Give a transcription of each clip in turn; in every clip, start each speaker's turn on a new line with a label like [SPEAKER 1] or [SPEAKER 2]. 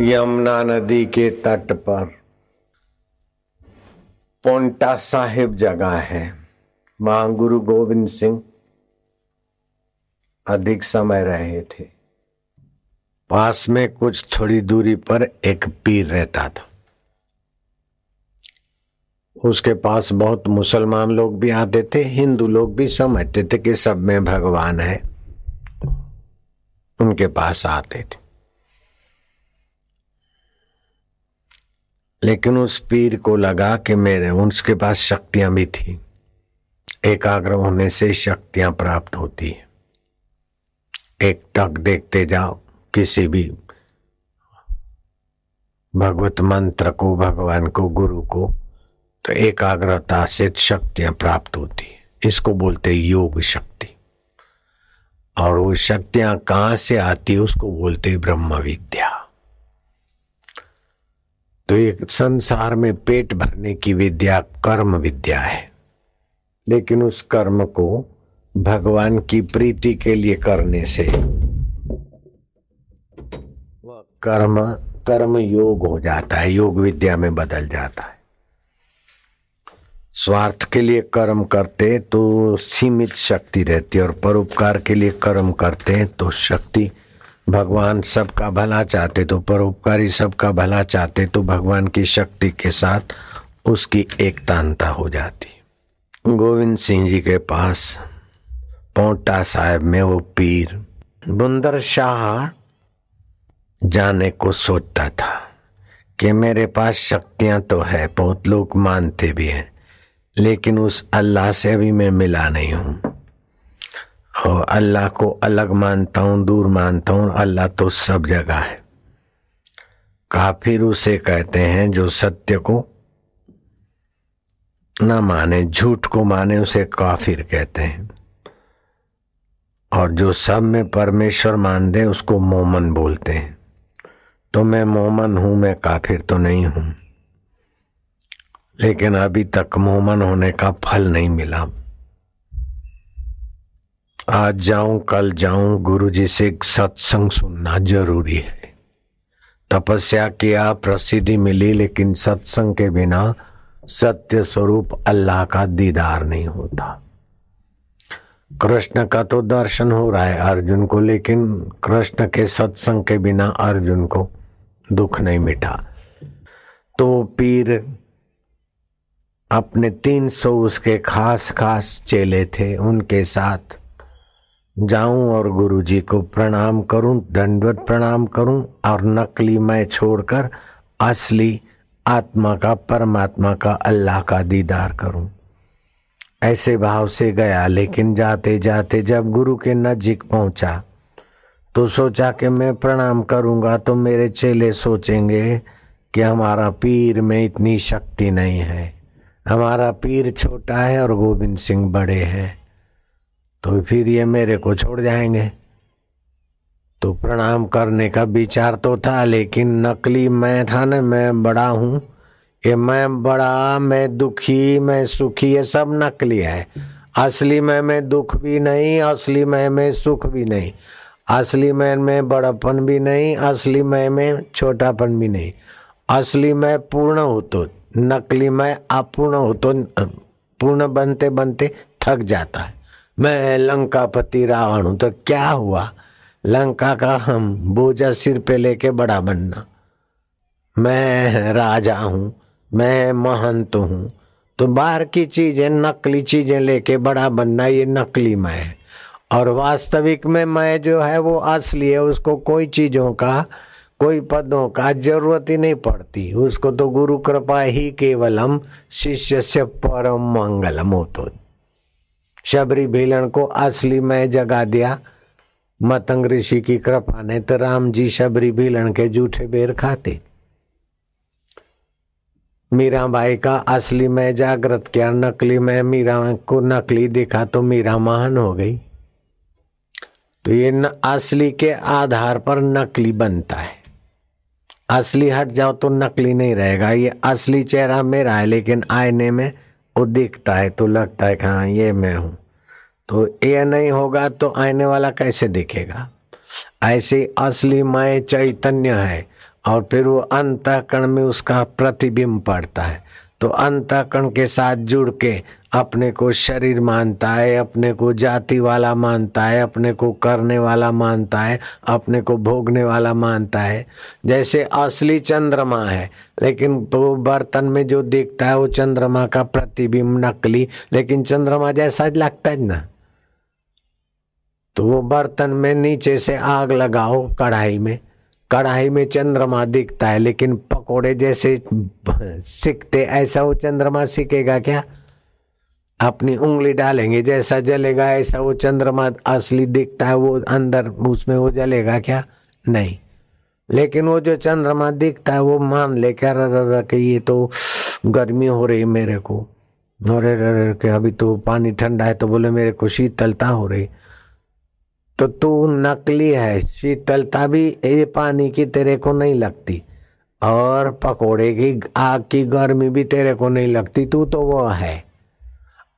[SPEAKER 1] यमुना नदी के तट पर। पोंटा साहिब जगह है। वहाँ गुरु गोविंद सिंह अधिक समय रहे थे। पास में कुछ थोड़ी दूरी पर एक पीर रहता था। उसके पास बहुत मुसलमान लोग भी आते थे, हिंदू लोग भी समझते थे कि सब में भगवान है। उनके पास आते थे। लेकिन उस पीर को लगा कि मेरे उसके पास शक्तियाँ भी थी। एकाग्र होने से शक्तियाँ प्राप्त होती है। एक टक देखते जाओ, किसी भी भगवत मंत्र को, भगवान को, गुरु को तो एकाग्रता से शक्तियाँ प्राप्त होती है। इसको बोलते योग शक्ति। और वो शक्तियाँ कहाँ से आती है, उसको बोलते ब्रह्म विद्या। तो एक संसार में पेट भरने की विद्या कर्म विद्या है। लेकिन उस कर्म को भगवान की प्रीति के लिए करने से वह कर्म कर्म योग हो जाता है, योग विद्या में बदल जाता है। स्वार्थ के लिए कर्म करते तो सीमित शक्ति रहती है और परोपकार के लिए कर्म करते हैं तो शक्ति भगवान सबका भला चाहते तो परोपकारी सबका भला चाहते तो भगवान की शक्ति के साथ उसकी एकतांता हो जाती। गोविंद सिंह जी के पास पोटा साहब में वो पीर बुंदर शाह जाने को सोचता था कि मेरे पास शक्तियाँ तो है, बहुत लोग मानते भी हैं, लेकिन उस अल्लाह से अभी मैं मिला नहीं हूँ। और अल्लाह को अलग मानता हूँ, दूर मानता हूँ, अल्लाह तो सब जगह है। काफिर उसे कहते हैं जो सत्य को न माने, झूठ को माने उसे काफिर कहते हैं। और जो सब में परमेश्वर मान दे उसको मोमन बोलते हैं। तो मैं मोमन हूँ, मैं काफिर तो नहीं हूँ। लेकिन अभी तक मोमन होने का फल नहीं मिला। आज जाऊँ, कल जाऊँ गुरु जी से सत्संग सुनना ज़रूरी है। तपस्या किया, प्रसिद्धि मिली, लेकिन सत्संग के बिना सत्य स्वरूप अल्लाह का दीदार नहीं होता। कृष्ण का तो दर्शन हो रहा है अर्जुन को, लेकिन कृष्ण के सत्संग के बिना अर्जुन को दुख नहीं मिटा। तो पीर अपने तीन सौ उसके खास खास चेले थे, उनके साथ जाऊँ और गुरु जी को प्रणाम करूँ, दंडवत प्रणाम करूँ और नकली मैं छोड़कर असली आत्मा का, परमात्मा का, अल्लाह का दीदार करूँ। ऐसे भाव से गया, लेकिन जाते जाते जब गुरु के नजीक पहुँचा तो सोचा कि मैं प्रणाम करूँगा तो मेरे चेले सोचेंगे कि हमारा पीर में इतनी शक्ति नहीं है। हमारा पीर छोटा है और गोविंद सिंह बड़े हैं। तो फिर ये मेरे को छोड़ जाएँगे। तो प्रणाम करने का विचार तो था, लेकिन नकली मैं था ना, मैं बड़ा हूँ। ये मैं बड़ा, मैं दुखी, मैं सुखी, ये सब नकली है। असली मैं में दुख भी नहीं, असली मैं में सुख भी नहीं। असली मैं में बड़ापन भी नहीं, असली मैं में छोटापन भी नहीं। असली मैं पूर्ण हो तो नकली मैं अपूर्ण हो तो पूर्ण बनते बनते थक जाता है। मैं लंकापति रावण हूँ तो क्या हुआ? लंका का हम बोझा सिर पे लेके बड़ा बनना। मैं राजा हूँ, मैं महंत हूँ तो बाहर की चीज़ें, नकली चीज़ें लेके बड़ा बनना, ये नकली मैं है। और वास्तविक में मैं जो है, वो असली है, उसको कोई चीज़ों का, कोई पदों का ज़रूरत ही नहीं पड़ती। उसको तो गुरु कृपा ही केवलम शिष्य से परम मंगलम हो तो शबरी भीलन को असली मैं जगा दिया। मतंग ऋषि की कृपा ने तो राम जी शबरी भीलन के जूठे बेर खाते। मीरा बाई का असली मैं जागृत किया नकली मैं मीरा को नकली दिखा तो मीरा महान हो गई। तो ये न, असली के आधार पर नकली बनता है। असली हट जाओ तो नकली नहीं रहेगा ये असली चेहरा मेरा है लेकिन आईने में वो दिखता है तो लगता है कि हाँ ये मैं हूँ। तो ये नहीं होगा तो आने वाला कैसे दिखेगा? ऐसे असली मैं चैतन्य है और फिर वो अंतकण में उसका प्रतिबिंब पड़ता है। तो अंतःकरण के साथ जुड़ के अपने को शरीर मानता है, अपने को जाति वाला मानता है, अपने को करने वाला मानता है, अपने को भोगने वाला मानता है। जैसे असली चंद्रमा है, लेकिन तो बर्तन में जो दिखता है, वो चंद्रमा का प्रतिबिंब नकली, लेकिन चंद्रमा जैसा लगता है ना। तो वो बर्तन में नीचे से आग लगाओ कढ़ाई में। कढ़ाई में चंद्रमा दिखता है, लेकिन पकोड़े जैसे सिकते, ऐसा वो चंद्रमा सिकेगा क्या? अपनी उंगली डालेंगे, जैसा जलेगा, ऐसा वो चंद्रमा असली दिखता है, वो अंदर उसमें वो जलेगा क्या? नहीं। लेकिन वो जो चंद्रमा दिखता है, वो मान ले क्या रर के ये तो गर्मी हो रही मेरे को। अरे रर के अभी तो पानी ठंडा है तो बोले मेरे को शीतलता हो रही। तो तू नकली है, शीतलता भी ये पानी की तेरे को नहीं लगती। और पकोड़े की आग की गर्मी भी तेरे को नहीं लगती, तू तो वो है।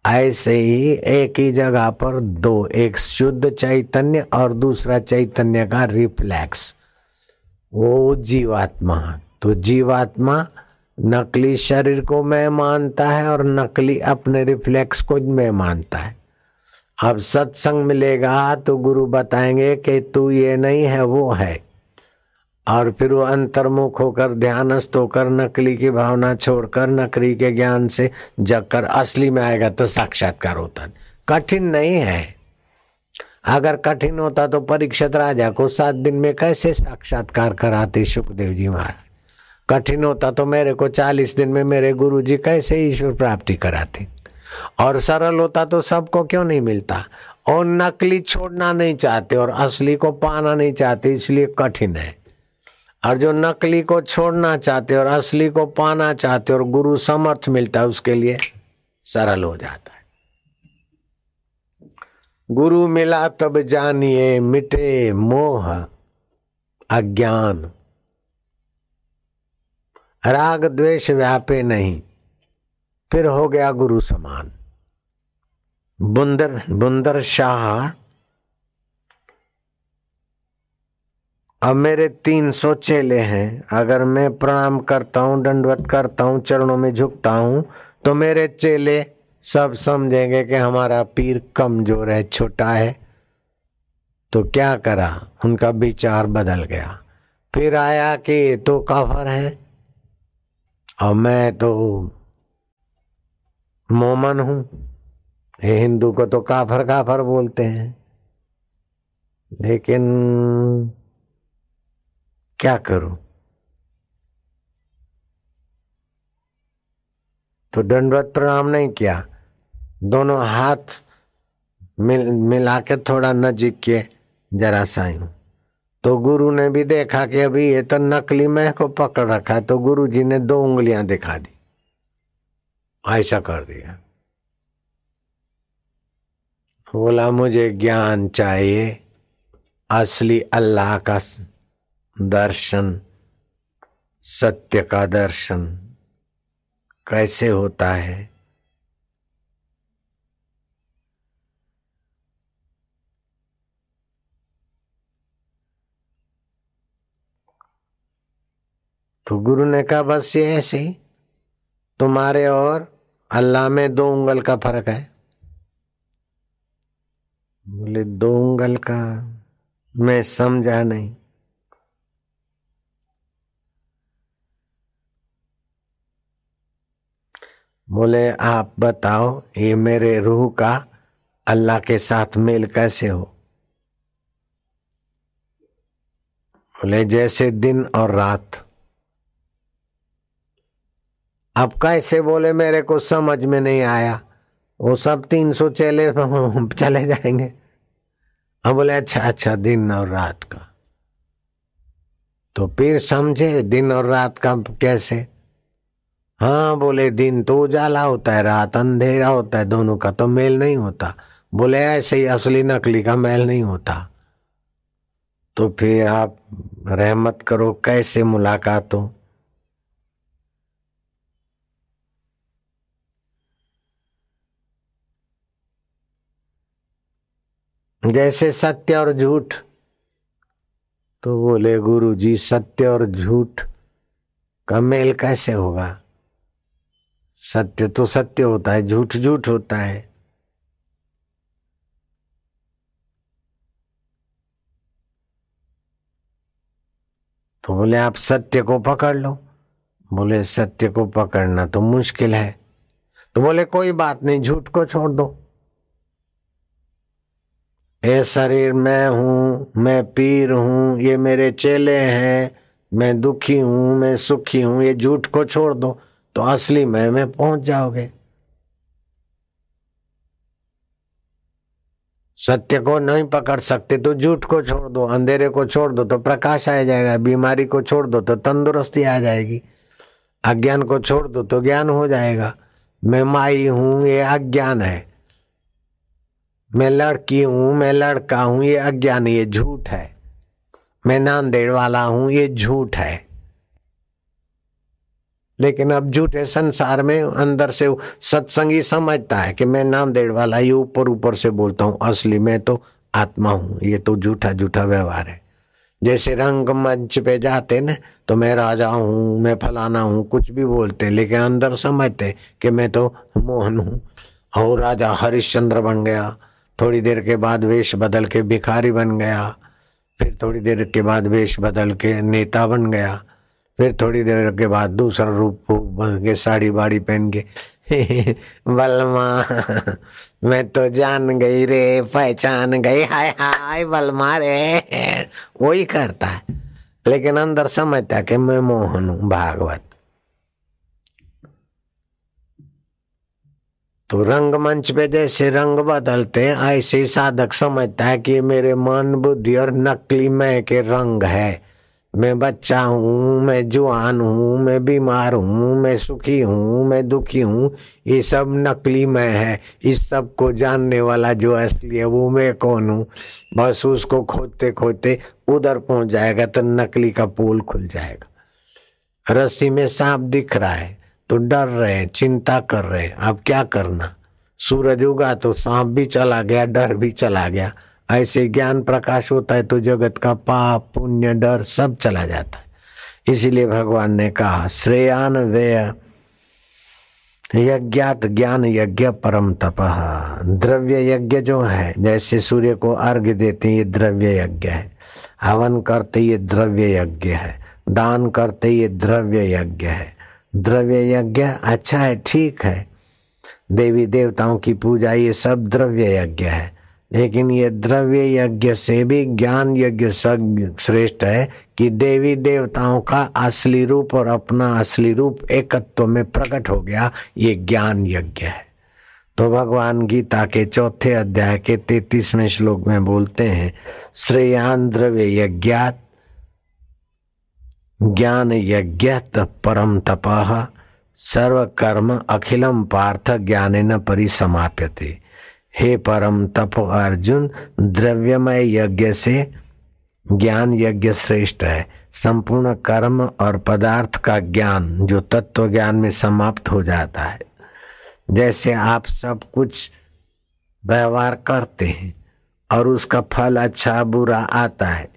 [SPEAKER 1] ऐसे ही एक ही जगह पर दो, एक शुद्ध चैतन्य और दूसरा चैतन्य का रिफ्लेक्स। वो जीवात्मा तो जीवात्मा नकली शरीर को मैं मानता है और नकली अपने रिफ्लेक्स को मैं मानता है। अब सत्संग मिलेगा तो गुरु बताएँगे कि तू ये नहीं है, वो है। और फिर वो अंतर्मुख होकर ध्यानस्थ होकर नकली की भावना छोड़कर नकली के ज्ञान से जगकर असली में आएगा तो साक्षात्कार होता कठिन नहीं है। अगर कठिन होता तो परीक्षित राजा को सात दिन में कैसे साक्षात्कार कराते सुखदेव जी महाराज? कठिन होता तो मेरे को चालीस दिन में मेरे गुरु जी कैसे ईश्वर प्राप्ति कराते? और सरल होता तो सबको क्यों नहीं मिलता? और नकली छोड़ना नहीं चाहते और असली को पाना नहीं चाहते, इसलिए कठिन है। और जो नकली को छोड़ना चाहते और असली को पाना चाहते और गुरु समर्थ मिलता है उसके लिए, सरल हो जाता है। गुरु मिला तब जानिए मिटे मोह, अज्ञान। राग द्वेष व्यापे नहीं, फिर हो गया गुरु समान। बुंदर बुंदर शाह अब मेरे तीन सौ चेले हैं। अगर मैं प्रणाम करता हूँ, दंडवत करता हूँ, चरणों में झुकता हूँ तो मेरे चेले सब समझेंगे कि हमारा पीर कमज़ोर है, छोटा है। तो क्या करा? उनका विचार बदल गया। फिर आया कि तो काफर है? और मैं तो मोमन हूँ। ये हिंदू को तो काफर काफर बोलते हैं। लेकिन क्या करूँ? तो दंडवत प्रणाम नहीं किया। दोनों हाथ मिल मिला के थोड़ा नजीक के जरा सायू तो गुरु ने भी देखा कि अभी ये तो नकली मैं को पकड़ रखा है तो गुरु जी ने दो उंगलियाँ दिखा दी। ऐसा कर दिया। बोला, मुझे ज्ञान चाहिए, असली अल्लाह का दर्शन, सत्य का दर्शन कैसे होता है? तो गुरु ने कहा, बस ये ऐसे ही। तुम्हारे और अल्लाह में दो उंगल का फ़र्क है। बोले, दो उंगल का? मैं समझा नहीं। बोले, आप बताओ, ये मेरे रूह का अल्लाह के साथ मेल कैसे हो? बोले, जैसे दिन और रात। अब कैसे? बोले, मेरे को समझ में नहीं आया। वो सब तीन सौ चले चले जाएँगे। अब बोले अच्छा अच्छा दिन और रात का। तो फिर समझे, दिन और रात का कैसे? हाँ बोले, दिन तो उजाला होता है, रात अंधेरा होता है, दोनों का तो मेल नहीं होता। बोले, ऐसे ही असली नकली का मेल नहीं होता। तो फिर आप रहमत करो, कैसे मुलाकात हो? जैसे सत्य और झूठ। तो बोले गुरु जी सत्य और झूठ का मेल कैसे होगा? सत्य तो सत्य होता है, झूठ झूठ होता है। तो बोले, आप सत्य को पकड़ लो। बोले, सत्य को पकड़ना तो मुश्किल है। तो बोले, कोई बात नहीं, झूठ को छोड़ दो। ये शरीर, मैं हूँ, मैं पीर हूँ, ये मेरे चेले हैं, मैं दुखी हूँ, मैं सुखी हूँ, ये झूठ को छोड़ दो। तो असली मैं में पहुँच जाओगे। सत्य को नहीं पकड़ सकते तो झूठ को छोड़ दो, अंधेरे को छोड़ दो तो प्रकाश आ जाएगा, बीमारी को छोड़ दो तो तंदुरुस्ती आ जाएगी। अज्ञान को छोड़ दो तो ज्ञान हो जाएगा। मैं माई हूँ, ये अज्ञान है। मैं लड़की हूँ, मैं लड़का हूँ, ये अज्ञान, ये झूठ है। मैं नांदेड़ वाला हूँ, ये झूठ है। लेकिन अब झूठे संसार में अंदर से सत्संगी समझता है कि मैं नांदेड़ वाला, ये ऊपर ऊपर से बोलता हूँ, असली मैं तो आत्मा हूँ, ये तो झूठा झूठा व्यवहार है। जैसे रंग मंच पे जाते ना तो मैं राजा हूँ, मैं फलाना हूँ, कुछ भी बोलते, लेकिन अंदर समझते कि मैं तो मोहन हूँ। और राजा हरिश्चंद्र बन गया, थोड़ी देर के बाद वेश बदल के भिखारी बन गया, फिर थोड़ी देर के बाद वेश बदल के नेता बन गया। फिर थोड़ी देर के बाद दूसरा रूप बन के साड़ी बाड़ी पहन के बलमा, मैं तो जान गई रे, पहचान गई, हाय हाय, बलमा रे। वही करता है। लेकिन अंदर समझता कि मैं मोहन हूँ, भागवत। तो रंगमंच पे जैसे रंग बदलते ऐसे साधक समझता है कि मेरे मन, बुद्धि और नकली मैं के रंग है। मैं बच्चा हूँ, मैं जुआन हूँ, मैं बीमार हूँ, मैं सुखी हूँ, मैं दुखी हूँ। ये सब नकली मैं है। इस सबको जानने वाला जो असली है वो मैं कौन हूँ? बस उसको खोदते खोदते उधर पहुँच जाएगा तो नकली का पोल खुल जाएगा। रस्सी में सांप दिख रहा है तो डर रहे हैं, चिंता कर रहे हैं। अब क्या करना? सूरज उगा तो सांप भी चला गया, डर भी चला गया। ऐसे ज्ञान प्रकाश होता है तो जगत का पाप, पुण्य, डर सब चला जाता है। इसीलिए भगवान ने कहा, श्रेयान व्यय, यज्ञात ज्ञान यज्ञ परम तप। द्रव्य यज्ञ जो है, जैसे सूर्य को अर्घ्य देते ये द्रव्य यज्ञ है। हवन करते ये द्रव्य यज्ञ है। दान करते ये द्रव्य यज्ञ है। द्रव्य यज्ञ अच्छा है, ठीक है। देवी देवताओं की पूजा, ये सब द्रव्य यज्ञ है। लेकिन ये द्रव्य यज्ञ से भी ज्ञान यज्ञ श्रेष्ठ है कि देवी देवताओं का असली रूप और अपना असली रूप एकत्व में प्रकट हो गया, ये ज्ञान यज्ञ है। तो भगवान गीता के चौथे अध्याय के तैतीसवें श्लोक में बोलते हैं, श्रेयान द्रव्य यज्ञात ज्ञान यज्ञ परम तप सर्व कर्म अखिलम पार्थ ज्ञान न परिसमाप्यते। हे परम तप अर्जुन, द्रव्यमय यज्ञ से ज्ञान यज्ञ श्रेष्ठ है। संपूर्ण कर्म और पदार्थ का ज्ञान जो तत्व ज्ञान में समाप्त हो जाता है। जैसे आप सब कुछ व्यवहार करते हैं और उसका फल अच्छा बुरा आता है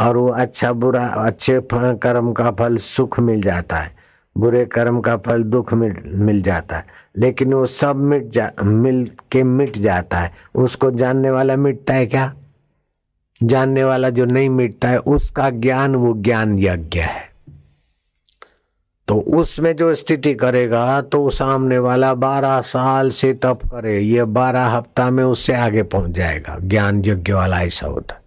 [SPEAKER 1] और वो अच्छा बुरा अच्छे कर्म का फल सुख मिल जाता है। बुरे कर्म का फल दुख मिल मिल जाता है। लेकिन वो सब मिट जा, मिल के मिट जाता है। उसको जानने वाला मिटता है क्या? जानने वाला जो नहीं मिटता है, उसका ज्ञान, वो ज्ञान यज्ञ है। तो उसमें जो स्थिति करेगा तो सामने वाला बारह साल से तप करे। ये बारह हफ़्ता में उससे आगे पहुँच जाएगा। ज्ञान यज्ञ वाला ऐसा होता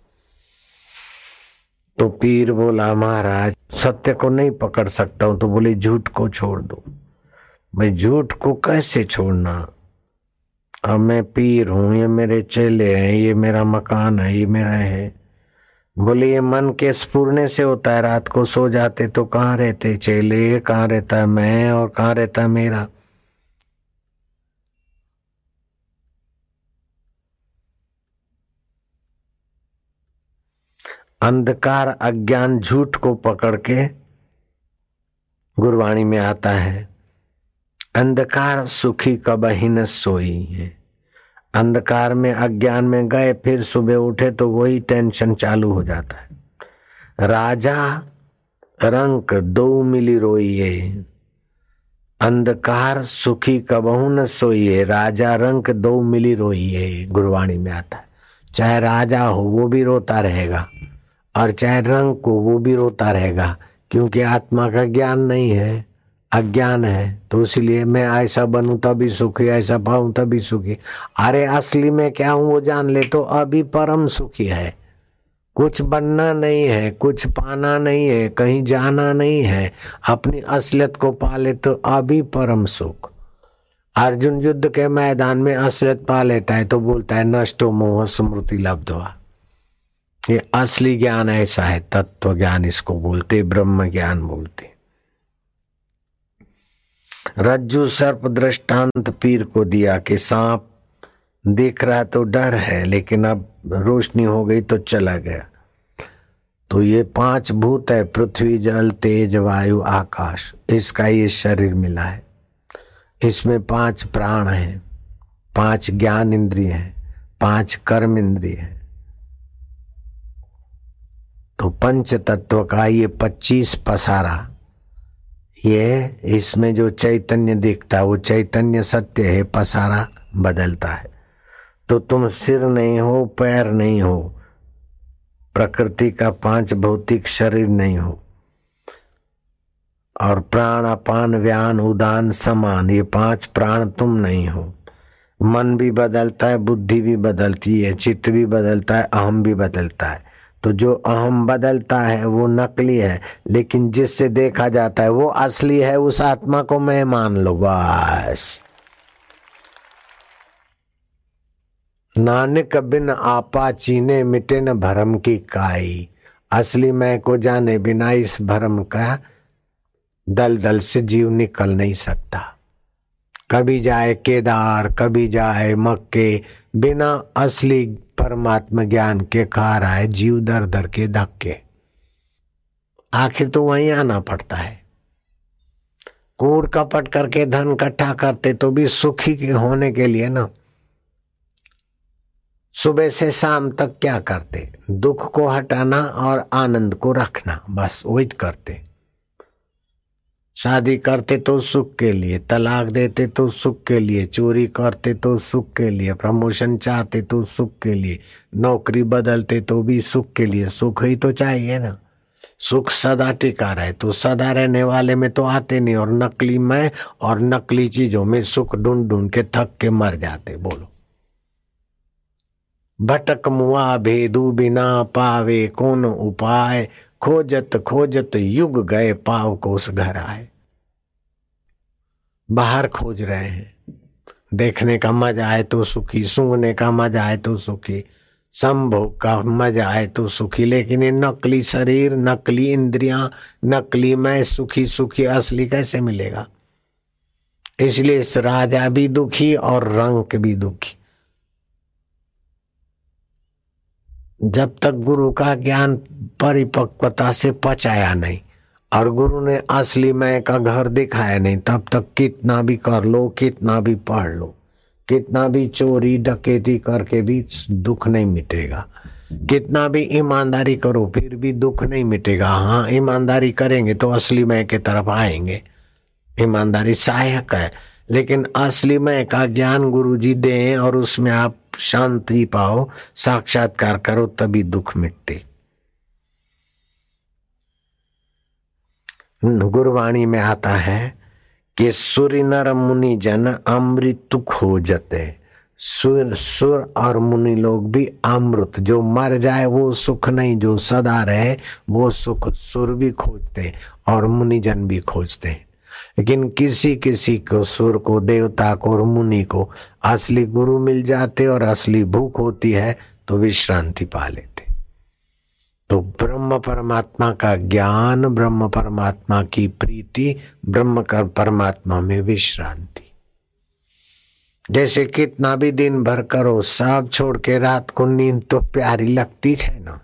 [SPEAKER 1] तो पीर बोला, महाराज, सत्य को नहीं पकड़ सकता हूँ तो बोले, झूठ को छोड़ दो। मैं झूठ को कैसे छोड़ना? अब मैं पीर हूँ, ये मेरे चेले हैं, ये मेरा मकान है, ये मेरा है। बोले, ये मन के स्पूर्णे से होता है, रात को सो जाते तो कहाँ रहते चेले? कहाँ रहता है मैं और कहाँ रहता है मेरा? अंधकार अज्ञान झूठ को पकड़ के गुरवाणी में आता है। अंधकार सुखी कबही न सोई है। अंधकार में अज्ञान में गए, फिर सुबह उठे तो वही टेंशन चालू हो जाता है। राजा रंक दो मिली रोइए अंधकार सुखी कबहू न सोइए राजा रंक दो मिली रोइए गुरवाणी में आता है। चाहे राजा हो, वो भी रोता रहेगा। और चाहे रंग को वो भी रोता रहेगा, क्योंकि आत्मा का ज्ञान नहीं है, अज्ञान है। तो इसलिए मैं ऐसा बनूं तभी सुखी, ऐसा पाऊँ तभी सुखी। अरे असली में क्या हूँ वो जान ले तो अभी परम सुखी है। कुछ बनना नहीं है, कुछ पाना नहीं है, कहीं जाना नहीं है। अपनी असलियत को पाले तो अभी परम सुख। अर्जुन युद्ध के मैदान में असलियत पा लेता है तो बोलता है, नष्टो मोह स्मृति लब्धवा। ये असली ज्ञान ऐसा है तत्व ज्ञान इसको बोलते, ब्रह्म ज्ञान बोलते। रज्जु सर्प दृष्टांत पीर को दिया कि सांप देख रहा तो डर है, लेकिन अब रोशनी हो गई तो चला गया। तो ये पाँच भूत है, पृथ्वी, जल, तेज, वायु, आकाश। इसका ये शरीर मिला है। इसमें पाँच प्राण हैं, पाँच ज्ञान इंद्रिय हैं, पाँच कर्म इंद्रिय हैं। तो पंच तत्व का ये पच्चीस पसारा, ये इसमें जो चैतन्य दिखता, वो चैतन्य सत्य है, पसारा बदलता है। तो तुम सिर नहीं हो, पैर नहीं हो, प्रकृति का पाँच भौतिक शरीर नहीं हो, और प्राण अपान व्यान, उदान, समान, ये पाँच प्राण तुम नहीं हो। मन भी बदलता है, बुद्धि भी बदलती है, चित्त भी बदलता है, अहम भी बदलता है। तो जो अहम बदलता है, वो नकली है। लेकिन जिससे देखा जाता है, वो असली है, उस आत्मा को मैं मान लो, बस। नानक बिन आपा चीने मिटे न भरम की काई। असली मैं को जाने बिना इस भरम का दल दल से जीव निकल नहीं सकता। कभी जाए केदार, कभी जाए मक्के, बिना असली परमात्मा ज्ञान के कार आए, जीव दर दर के धक्के। आखिर तो वहीं आना पड़ता है। कूड़ कपट करके, धन इकट्ठा करते तो भी सुखी के होने के लिए ना। सुबह से शाम तक क्या करते? दुख को हटाना और आनंद को रखना, बस वही करते। शादी करते तो सुख के लिए, तलाक देते तो सुख के लिए, चोरी करते तो सुख के लिए, प्रमोशन चाहते तो सुख के लिए, नौकरी बदलते तो भी सुख के लिए, सुख ही तो चाहिए ना। सुख सदा टिका रहे तो सदा रहने वाले में तो आते नहीं, और नकली में और नकली चीज़ों में सुख ढूंढ ढूंढ के थक के मर जाते, बोलो। भटक मुआ भेदू बिना पावे कौन उपाय? खोजत खोजत युग गए पाव को उस घर आए। बाहर खोज रहे हैं। देखने का मज़ा आए तो सुखी, सूंघने का मज़ा आए तो सुखी, संभोग का मज़ा आए तो सुखी। लेकिन ये नकली शरीर, नकली इंद्रियाँ, नकली मैं सुखी सुखी असली कैसे मिलेगा? इसलिए इस राजा भी दुखी और रंग भी दुखी। जब तक गुरु का ज्ञान परिपक्वता से पचाया नहीं और गुरु ने असली मैं का घर दिखाया नहीं, तब तक कितना भी कर लो, कितना भी पढ़ लो, कितना भी चोरी डकेती करके भी दुख नहीं मिटेगा। कितना भी ईमानदारी करो, फिर भी दुख नहीं मिटेगा। हाँ ईमानदारी करेंगे तो असली मैं के तरफ़ आएँगे। ईमानदारी सहायक है, लेकिन असली मैं का ज्ञान गुरु जी दें और उसमें आप शांति पाओ, साक्षात्कार करो, तभी दुख मिटते गुरवाणी में आता है कि सूर्य नर मुनि जन अमृत खोजते। सुर सुर और मुनि लोग भी अमृत। जो मर जाए वो सुख नहीं, जो सदा रहे वो सुख सुर भी खोजते और मुनि जन भी खोजते। लेकिन किसी किसी को, सुर को, देवता को और मुनि को असली गुरु मिल जाते और असली भूख होती है तो विश्रांति पा लेते। तो ब्रह्म परमात्मा का ज्ञान, ब्रह्म परमात्मा की प्रीति, ब्रह्म परमात्मा में विश्रांति। जैसे कितना भी दिन भर करो सब छोड़ के रात को नींद तो प्यारी लगती है ना?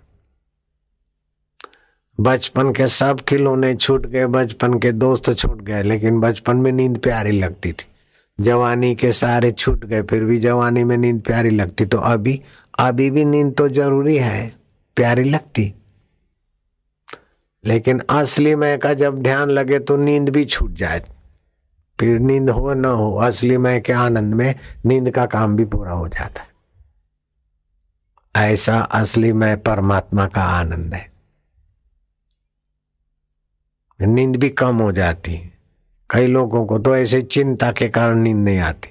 [SPEAKER 1] बचपन के सब खिलौने छूट गए, बचपन के दोस्त छूट गए, लेकिन बचपन में नींद प्यारी लगती थी। जवानी के सारे छूट गए, फिर भी जवानी में नींद प्यारी लगती। तो अभी अभी भी नींद तो ज़रूरी है, प्यारी लगती। लेकिन असली मैं का जब ध्यान लगे तो नींद भी छूट जाए। फिर नींद हो न हो, असली मैं के आनंद में नींद का काम भी पूरा हो जाता है। ऐसा असली मैं परमात्मा का आनंद है। नींद भी कम हो जाती। है कई लोगों को तो ऐसे चिंता के कारण नींद नहीं आती।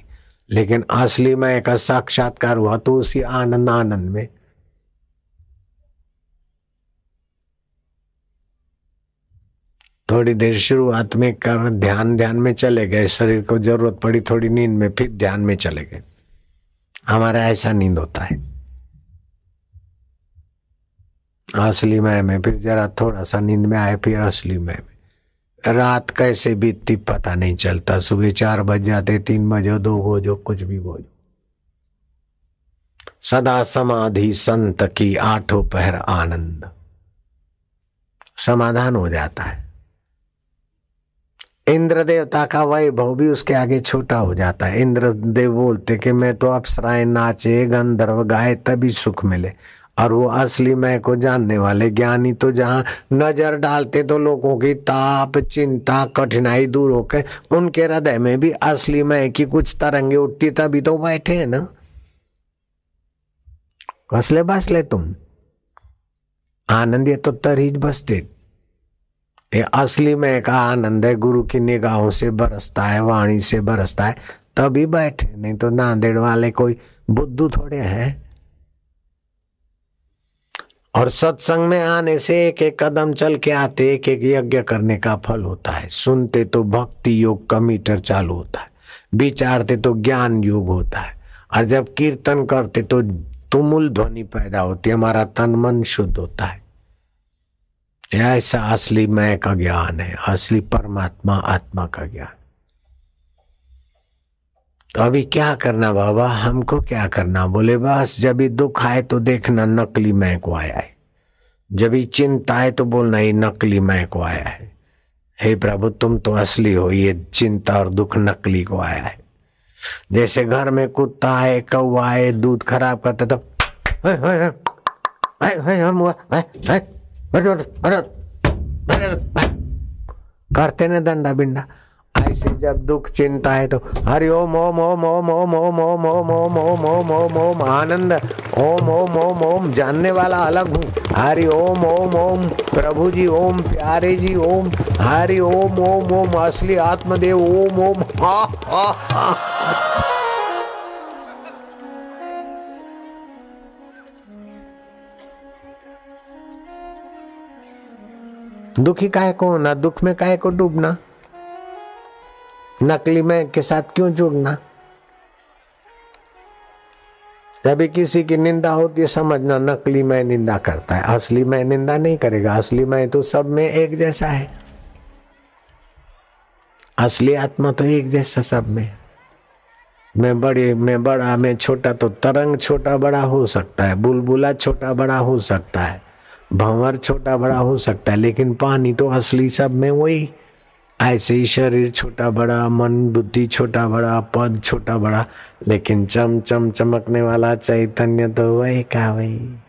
[SPEAKER 1] लेकिन असली मैं का साक्षात्कार हुआ तो उसी आनंद आनंद में। थोड़ी देर शुरुआत में कर ध्यान ध्यान में चले गए। शरीर को ज़रूरत पड़ी, थोड़ी नींद में, फिर ध्यान में चले गए। हमारा ऐसा नींद होता है। असली मय में, फिर जरा थोड़ा सा नींद में आए, फिर असली मय में। रात कैसे बीतती पता नहीं चलता। सुबह चार बज जाते, तीन बजो, दो बजो, कुछ भी बोझो सदा समाधि संत की आठों पहर आनंद। समाधान हो जाता है। इंद्र देवता का वैभव भी उसके आगे छोटा हो जाता है। इंद्र देव बोलते कि मैं तो अप्सराएँ नाचे, गंधर्व गाए, तभी सुख मिले। और वो असली मैं को जानने वाले ज्ञानी तो जहाँ नज़र डालते तो लोगों की ताप, चिंता, कठिनाई दूर होकर उनके हृदय में भी असली मैं की कुछ तरंगे उठती तभी तो बैठे है ना। कसले बसले तुम। आनंद ये तो तरीज बसते। ये असली में का आनंद है, गुरु की निगाहों से बरसता है, वाणी से बरसता है, तभी बैठे, नहीं तो नांदेड़ वाले कोई बुद्धू थोड़े हैं। और सत्संग में आने से एक एक कदम चल के आते एक एक यज्ञ करने का फल होता है। सुनते तो भक्ति योग का मीटर चालू होता है। विचारते तो ज्ञान योग होता है। और जब कीर्तन करते तो तुमुल ध्वनि पैदा होती है, हमारा तन मन शुद्ध होता है। ऐसा असली मैं का ज्ञान है, असली परमात्मा आत्मा का ज्ञान। तो अभी क्या करना बाबा? हमको क्या करना? बोले, बस, जब भी दुख आए तो देखना, नकली मैं को आया है। जब भी चिंता आए तो बोलना, ये नकली मैं को आया है। हे प्रभु, तुम तो असली हो, ये चिंता और दुख नकली को आया है। जैसे घर में कुत्ता आए कौआ आए, दूध खराब करते तो करते ना दंडा बिंडा। ऐसे जब दुख चिंता है तो हरि ओम ओम ओम ओम ओम ओम ओम ओम ओम ओम ओम ओम ओम आनंद ओम ओम ओम ओम जानने वाला अलग हूँ हरि ओम ओम ओम प्रभु जी ओम प्यारे जी ओम हरि ओम ओम ओम असली आत्मदेव ओम ओम हा हा हा दुखी काय को होना दुख में काय को डूबना नकली में के साथ क्यों जुड़ना? जब किसी की निंदा होती है, समझना नकली मैं निंदा करता है। असली मैं निंदा नहीं करेगा। असली मैं तो सब में एक जैसा है। असली आत्मा तो एक जैसा सब में। मैं बड़े, मैं बड़ा, मैं छोटा तो तरंग छोटा बड़ा हो सकता है। बुलबुला छोटा बड़ा हो सकता है। भंवर छोटा बड़ा हो सकता है। लेकिन पानी तो असली सब में वही ऐसे ही शरीर छोटा बड़ा, मन, बुद्धि छोटा बड़ा, पद छोटा बड़ा, लेकिन चम चम चमकने वाला चैतन्य तो वही का वही।